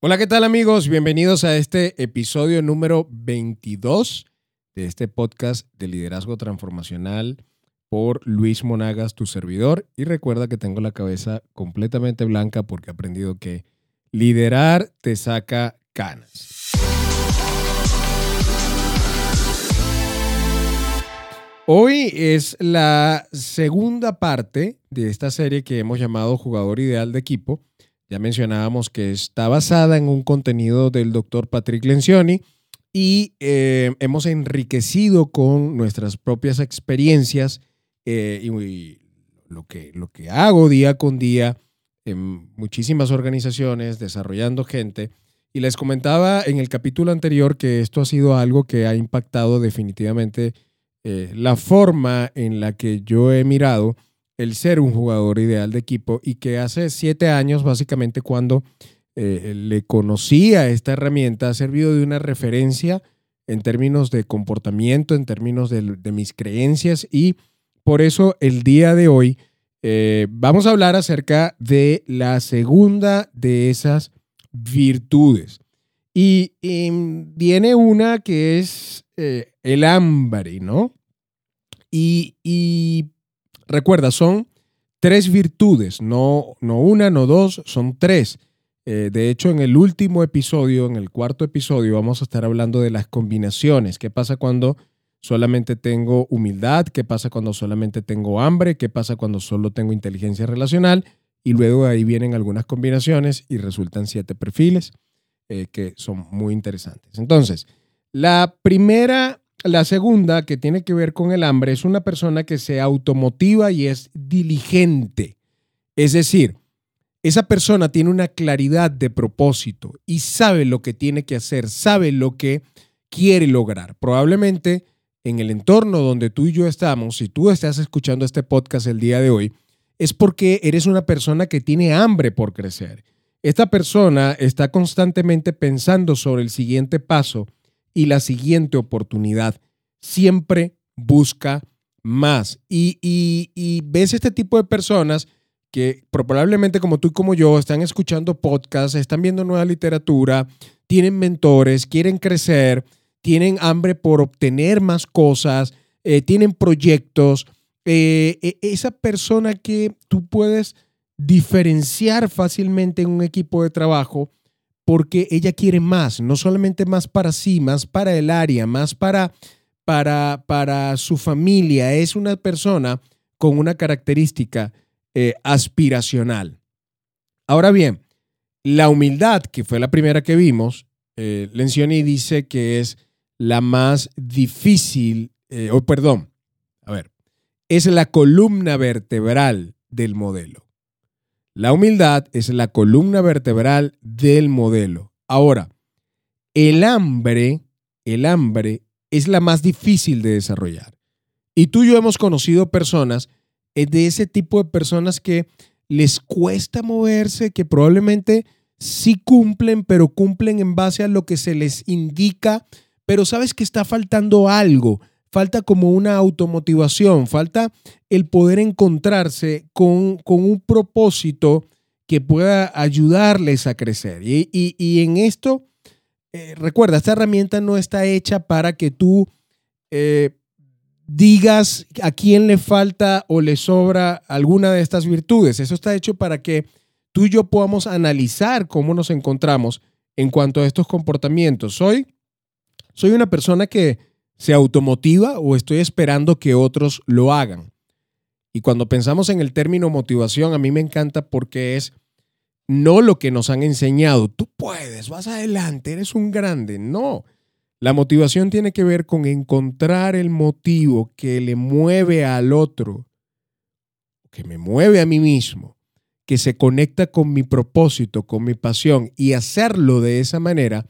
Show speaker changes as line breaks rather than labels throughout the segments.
Hola, ¿qué tal amigos? Bienvenidos a este episodio número 22 de este podcast de liderazgo transformacional por Luis Monagas, tu servidor. Y recuerda que tengo la cabeza completamente blanca porque he aprendido que liderar te saca canas. Hoy es la segunda parte de esta serie que hemos llamado Jugador Ideal de Equipo ya mencionábamos que está basada en un contenido del doctor Patrick Lencioni y eh, hemos enriquecido con nuestras propias experiencias eh, y, lo, que, lo que hago día con día en muchísimas organizaciones, desarrollando gente. Y les comentaba en el capítulo anterior que esto ha sido algo que ha impactado definitivamente eh, la forma en la que yo he mirado el ser un jugador ideal de equipo y que hace siete años, básicamente cuando eh, le conocía esta herramienta, ha servido de una referencia en términos de comportamiento, en términos de, mis creencias y por eso el día de hoy eh, vamos a hablar acerca de la segunda de esas virtudes. Y, viene una que es eh, el hambre, ¿no? Y, y recuerda, son tres virtudes, no, no una, no dos, son tres. Eh, de hecho, en el último episodio, en el cuarto episodio, vamos a estar hablando de las combinaciones. ¿Qué pasa cuando solamente tengo humildad? ¿Qué pasa cuando solamente tengo hambre? ¿Qué pasa cuando solo tengo inteligencia relacional? Y luego ahí vienen algunas combinaciones y resultan siete perfiles eh, que son muy interesantes. Entonces, la primera la segunda, que tiene que ver con el hambre, es una persona que se automotiva y es diligente. Es decir, esa persona tiene una claridad de propósito y sabe lo que tiene que hacer, sabe lo que quiere lograr. Probablemente en el entorno donde tú y yo estamos, si tú estás escuchando este podcast el día de hoy, es porque eres una persona que tiene hambre por crecer. Esta persona está constantemente pensando sobre el siguiente paso y la siguiente oportunidad. Siempre busca más. Y, ves este tipo de personas que probablemente como tú y como yo están escuchando podcasts, están viendo nueva literatura, tienen mentores, quieren crecer, tienen hambre por obtener más cosas, eh, tienen proyectos. Eh, e, esa persona que tú puedes diferenciar fácilmente en un equipo de trabajo porque ella quiere más, no solamente más para sí, más para el área, más para, para, para su familia. Es una persona con una característica eh, aspiracional. Ahora bien, la humildad, que fue la primera que vimos, eh, dice que es la más difícil, eh, o perdón, a ver, es la columna vertebral del modelo. La humildad es la columna vertebral del modelo. Ahora, el hambre, el hambre es la más difícil de desarrollar. Y tú y yo hemos conocido personas eh, de ese tipo de personas que les cuesta moverse, que probablemente sí cumplen, pero cumplen en base a lo que se les indica, pero sabes que está faltando algo, falta como una automotivación, falta el poder encontrarse con, un propósito que pueda ayudarles a crecer. Y, en esto, eh, recuerda, esta herramienta no está hecha para que tú eh, digas a quién le falta o le sobra alguna de estas virtudes. Eso está hecho para que tú y yo podamos analizar cómo nos encontramos en cuanto a estos comportamientos. Soy, soy una persona que se automotiva o estoy esperando que otros lo hagan. Y cuando pensamos en el término motivación, a mí me encanta porque es no lo que nos han enseñado. Tú puedes, vas adelante, eres un grande. No. La motivación tiene que ver con encontrar el motivo que le mueve al otro, que me mueve a mí mismo, que se conecta con mi propósito, con mi pasión y hacerlo de esa manera,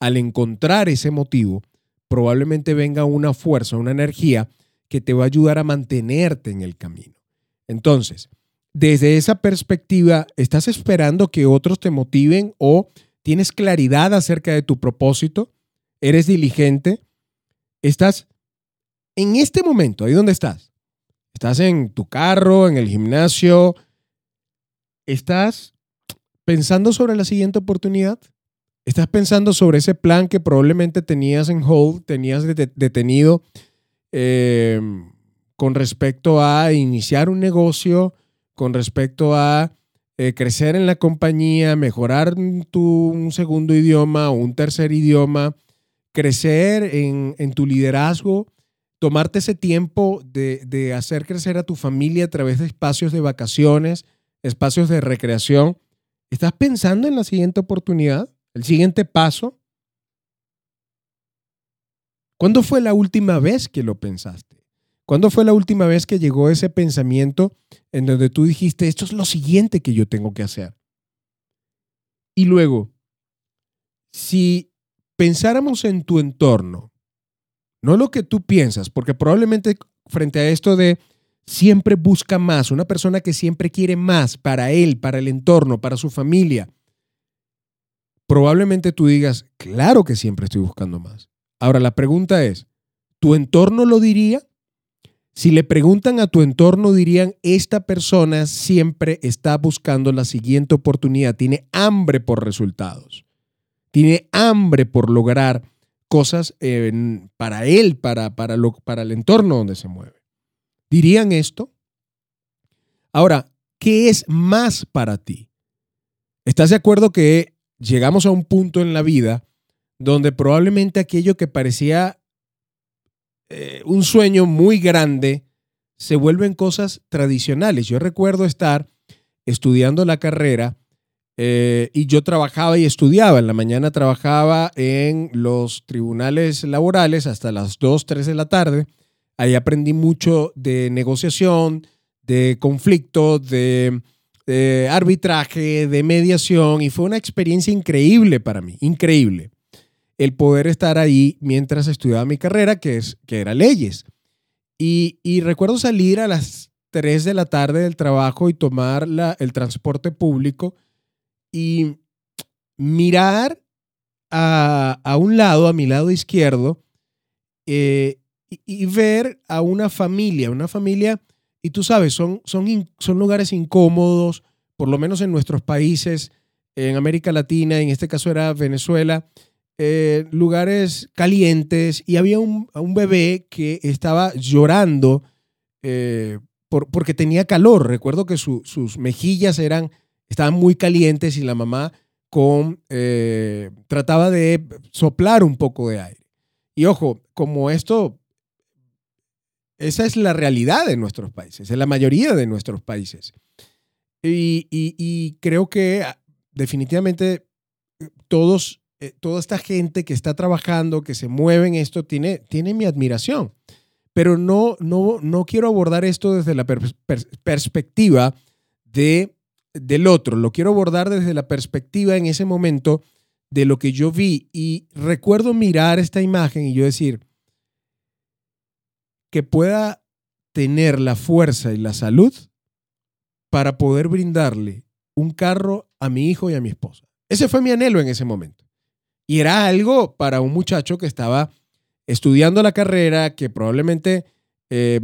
al encontrar ese motivo, probablemente venga una fuerza, una energía que te va a ayudar a mantenerte en el camino. Entonces, desde esa perspectiva, ¿estás esperando que otros te motiven o tienes claridad acerca de tu propósito? ¿Eres diligente? ¿Estás en este momento, ahí donde estás? ¿Estás en tu carro, en el gimnasio? ¿Estás pensando sobre la siguiente oportunidad? Estás pensando sobre ese plan que probablemente tenías en hold, tenías detenido em, con respecto a iniciar un negocio, con respecto a eh, crecer en la compañía, mejorar tu, un segundo idioma o un tercer idioma, crecer en, tu liderazgo, tomarte ese tiempo de, de hacer crecer a tu familia a través de espacios de vacaciones, espacios de recreación. ¿Estás pensando en la siguiente oportunidad? ¿El siguiente paso? ¿Cuándo fue la última vez que lo pensaste? ¿Cuándo fue la última vez que llegó ese pensamiento en donde tú dijiste, esto es lo siguiente que yo tengo que hacer? Y luego, si pensáramos en tu entorno, no lo que tú piensas, porque probablemente frente a esto de siempre busca más, una persona que siempre quiere más para él, para el entorno, para su familia, probablemente tú digas, claro que siempre estoy buscando más. Ahora la pregunta es, ¿tu entorno lo diría? Si le preguntan a tu entorno, dirían, esta persona siempre está buscando la siguiente oportunidad, tiene hambre por resultados, tiene hambre por lograr cosas para él, para, para, lo, para el entorno donde se mueve. ¿Dirían esto? Ahora, ¿qué es más para ti? ¿Estás de acuerdo que llegamos a un punto en la vida donde probablemente aquello que parecía eh, un sueño muy grande se vuelven cosas tradicionales. Yo recuerdo estar estudiando la carrera eh, y yo trabajaba y estudiaba. En la mañana trabajaba en los tribunales laborales hasta las 2, 3 de la tarde. Ahí aprendí mucho de negociación, de conflicto, de de arbitraje, de mediación, y fue una experiencia increíble para mí, increíble, el poder estar ahí mientras estudiaba mi carrera, que, es, que era leyes. Y, recuerdo salir a las 3 de la tarde del trabajo y tomar la, el transporte público y mirar a, un lado, a mi lado izquierdo, eh, y, y, ver a una familia, una familia y tú sabes, son, son, son lugares incómodos, por lo menos en nuestros países, en América Latina, en este caso era Venezuela, eh, lugares calientes y había un, bebé que estaba llorando eh, por, porque tenía calor. Recuerdo que sus mejillas eran, estaban muy calientes y la mamá con, eh, trataba de soplar un poco de aire. Y ojo, como esto esa es la realidad de nuestros países, en la mayoría de nuestros países. Y, creo que ah, definitivamente eh, todos, eh, toda esta gente que está trabajando, que se mueve en esto, tiene, tiene mi admiración. Pero no, no, no quiero abordar esto desde la perspectiva de, del otro, lo quiero abordar desde la perspectiva en ese momento de lo que yo vi. Y recuerdo mirar esta imagen y yo decir, que pueda tener la fuerza y la salud para poder brindarle un carro a mi hijo y a mi esposa. Ese fue mi anhelo en ese momento. Y era algo para un muchacho que estaba estudiando la carrera, que probablemente eh,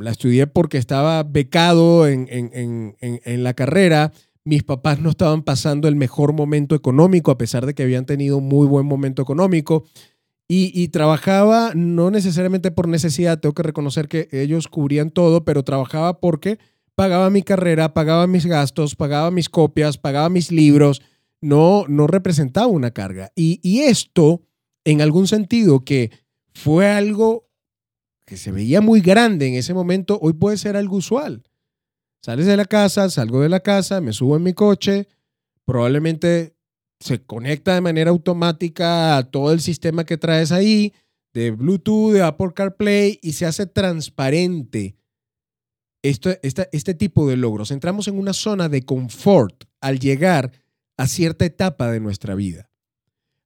la estudié porque estaba becado en, en, la carrera. Mis papás no estaban pasando el mejor momento económico, a pesar de que habían tenido un muy buen momento económico. Y, trabajaba no necesariamente por necesidad, tengo que reconocer que ellos cubrían todo, pero trabajaba porque pagaba mi carrera, pagaba mis gastos, pagaba mis copias, pagaba mis libros, no, no representaba una carga. Y, y esto, en algún sentido, que fue algo que se veía muy grande en ese momento, hoy puede ser algo usual. Sales de la casa, salgo de la casa, me subo en mi coche, probablemente se conecta de manera automática a todo el sistema que traes ahí, de Bluetooth, de Apple CarPlay, y se hace transparente esto, este tipo de logros. Entramos en una zona de confort al llegar a cierta etapa de nuestra vida.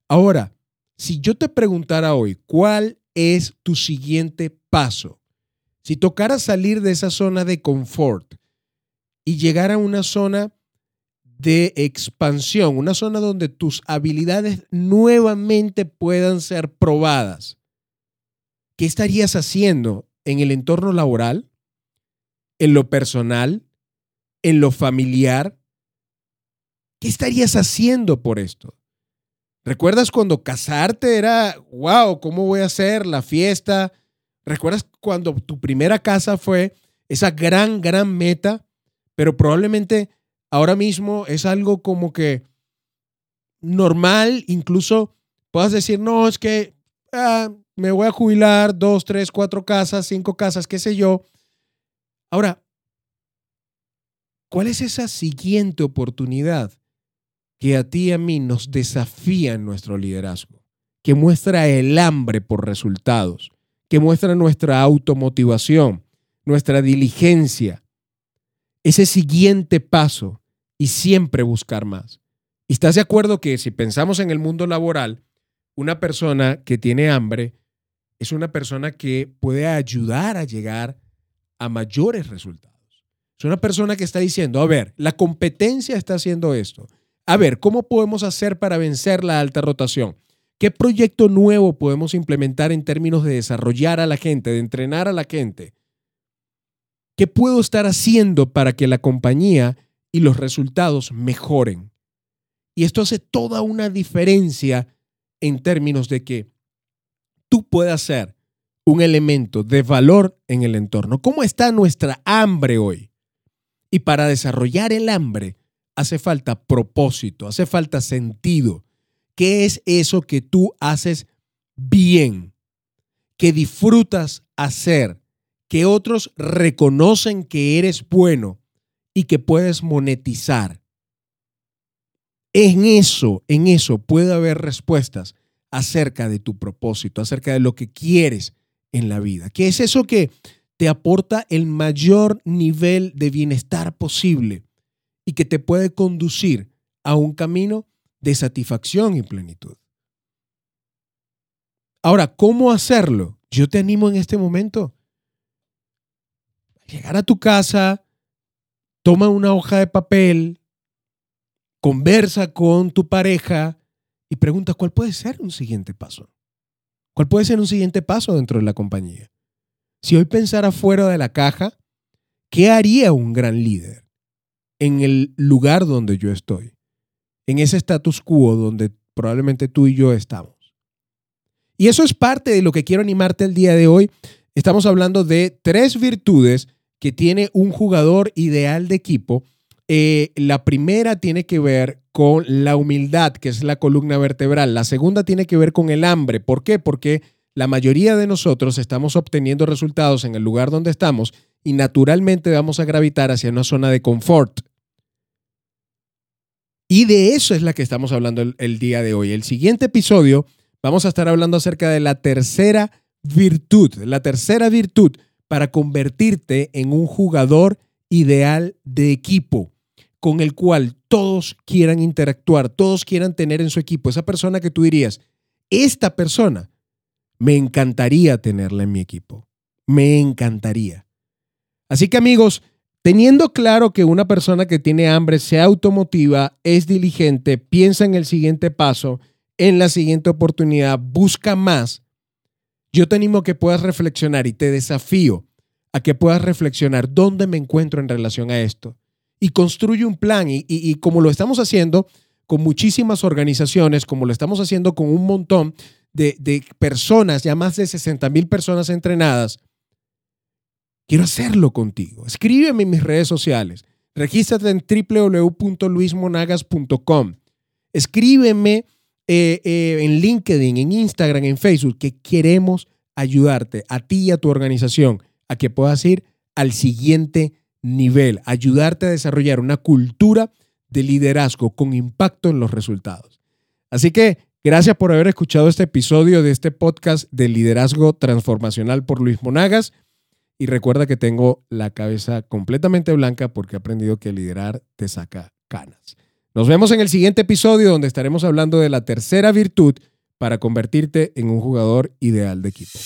Ahora, si yo te preguntara hoy, ¿cuál es tu siguiente paso? Si tocara salir de esa zona de confort y llegar a una zona de expansión, una zona donde tus habilidades nuevamente puedan ser probadas. ¿Qué estarías haciendo en el entorno laboral, en lo personal, en lo familiar? ¿Qué estarías haciendo por esto? ¿Recuerdas cuando casarte era, wow, ¿cómo voy a hacer la fiesta? ¿Recuerdas cuando tu primera casa fue esa gran, gran meta? Pero probablemente ahora mismo es algo como que normal, incluso puedas decir, no, es que ah, me voy a jubilar, dos, tres, cuatro casas, cinco casas, qué sé yo. Ahora, ¿cuál es esa siguiente oportunidad que a ti y a mí nos desafía en nuestro liderazgo? Que muestra el hambre por resultados, que muestra nuestra automotivación, nuestra diligencia, ese siguiente paso y siempre buscar más. ¿Y estás de acuerdo que si pensamos en el mundo laboral, una persona que tiene hambre es una persona que puede ayudar a llegar a mayores resultados? Es una persona que está diciendo, a ver, la competencia está haciendo esto. A ver, ¿cómo podemos hacer para vencer la alta rotación? ¿Qué proyecto nuevo podemos implementar en términos de desarrollar a la gente, de entrenar a la gente? ¿Qué puedo estar haciendo para que la compañía y los resultados mejoren? Y esto hace toda una diferencia en términos de que tú puedas ser un elemento de valor en el entorno. ¿Cómo está nuestra hambre hoy? Y para desarrollar el hambre hace falta propósito, hace falta sentido. ¿Qué es eso que tú haces bien? Que disfrutas hacer, que otros reconocen que eres bueno y que puedes monetizar. En eso, en eso puede haber respuestas acerca de tu propósito, acerca de lo que quieres en la vida. ¿Qué es eso que te aporta el mayor nivel de bienestar posible y que te puede conducir a un camino de satisfacción y plenitud. Ahora, ¿cómo hacerlo? Yo te animo en este momento. Llegar a tu casa, toma una hoja de papel, conversa con tu pareja y pregunta cuál puede ser un siguiente paso. ¿Cuál puede ser un siguiente paso dentro de la compañía? Si hoy pensara fuera de la caja, ¿qué haría un gran líder en el lugar donde yo estoy? En ese status quo donde probablemente tú y yo estamos. Y eso es parte de lo que quiero animarte el día de hoy. Estamos hablando de tres virtudes que tiene un jugador ideal de equipo. Eh, la primera tiene que ver con la humildad, que es la columna vertebral. La segunda tiene que ver con el hambre. ¿Por qué? Porque la mayoría de nosotros estamos obteniendo resultados en el lugar donde estamos y naturalmente vamos a gravitar hacia una zona de confort. Y de eso es la que estamos hablando el, día de hoy. El siguiente episodio vamos a estar hablando acerca de la tercera virtud, la tercera virtud para convertirte en un jugador ideal de equipo con el cual todos quieran interactuar, todos quieran tener en su equipo. Esa persona que tú dirías, esta persona me encantaría tenerla en mi equipo. Me encantaría. Así que amigos, teniendo claro que una persona que tiene hambre se automotiva, es diligente, piensa en el siguiente paso, en la siguiente oportunidad, busca más, yo te animo a que puedas reflexionar y te desafío a que puedas reflexionar dónde me encuentro en relación a esto. Y construye un plan y, como lo estamos haciendo con muchísimas organizaciones, como lo estamos haciendo con un montón de, personas, ya más de 60 mil personas entrenadas, quiero hacerlo contigo. Escríbeme en mis redes sociales. Regístrate en www.luismonagas.com. Escríbeme eh, eh, en LinkedIn, en Instagram, en Facebook, que queremos ayudarte a ti y a tu organización a que puedas ir al siguiente nivel, ayudarte a desarrollar una cultura de liderazgo con impacto en los resultados. Así que Gracias por haber escuchado este episodio de este podcast de liderazgo transformacional por Luis Monagas. Y recuerda que tengo la cabeza completamente blanca porque he aprendido que liderar te saca canas. Nos vemos en el siguiente episodio donde estaremos hablando de la tercera virtud para convertirte en un jugador ideal de equipo.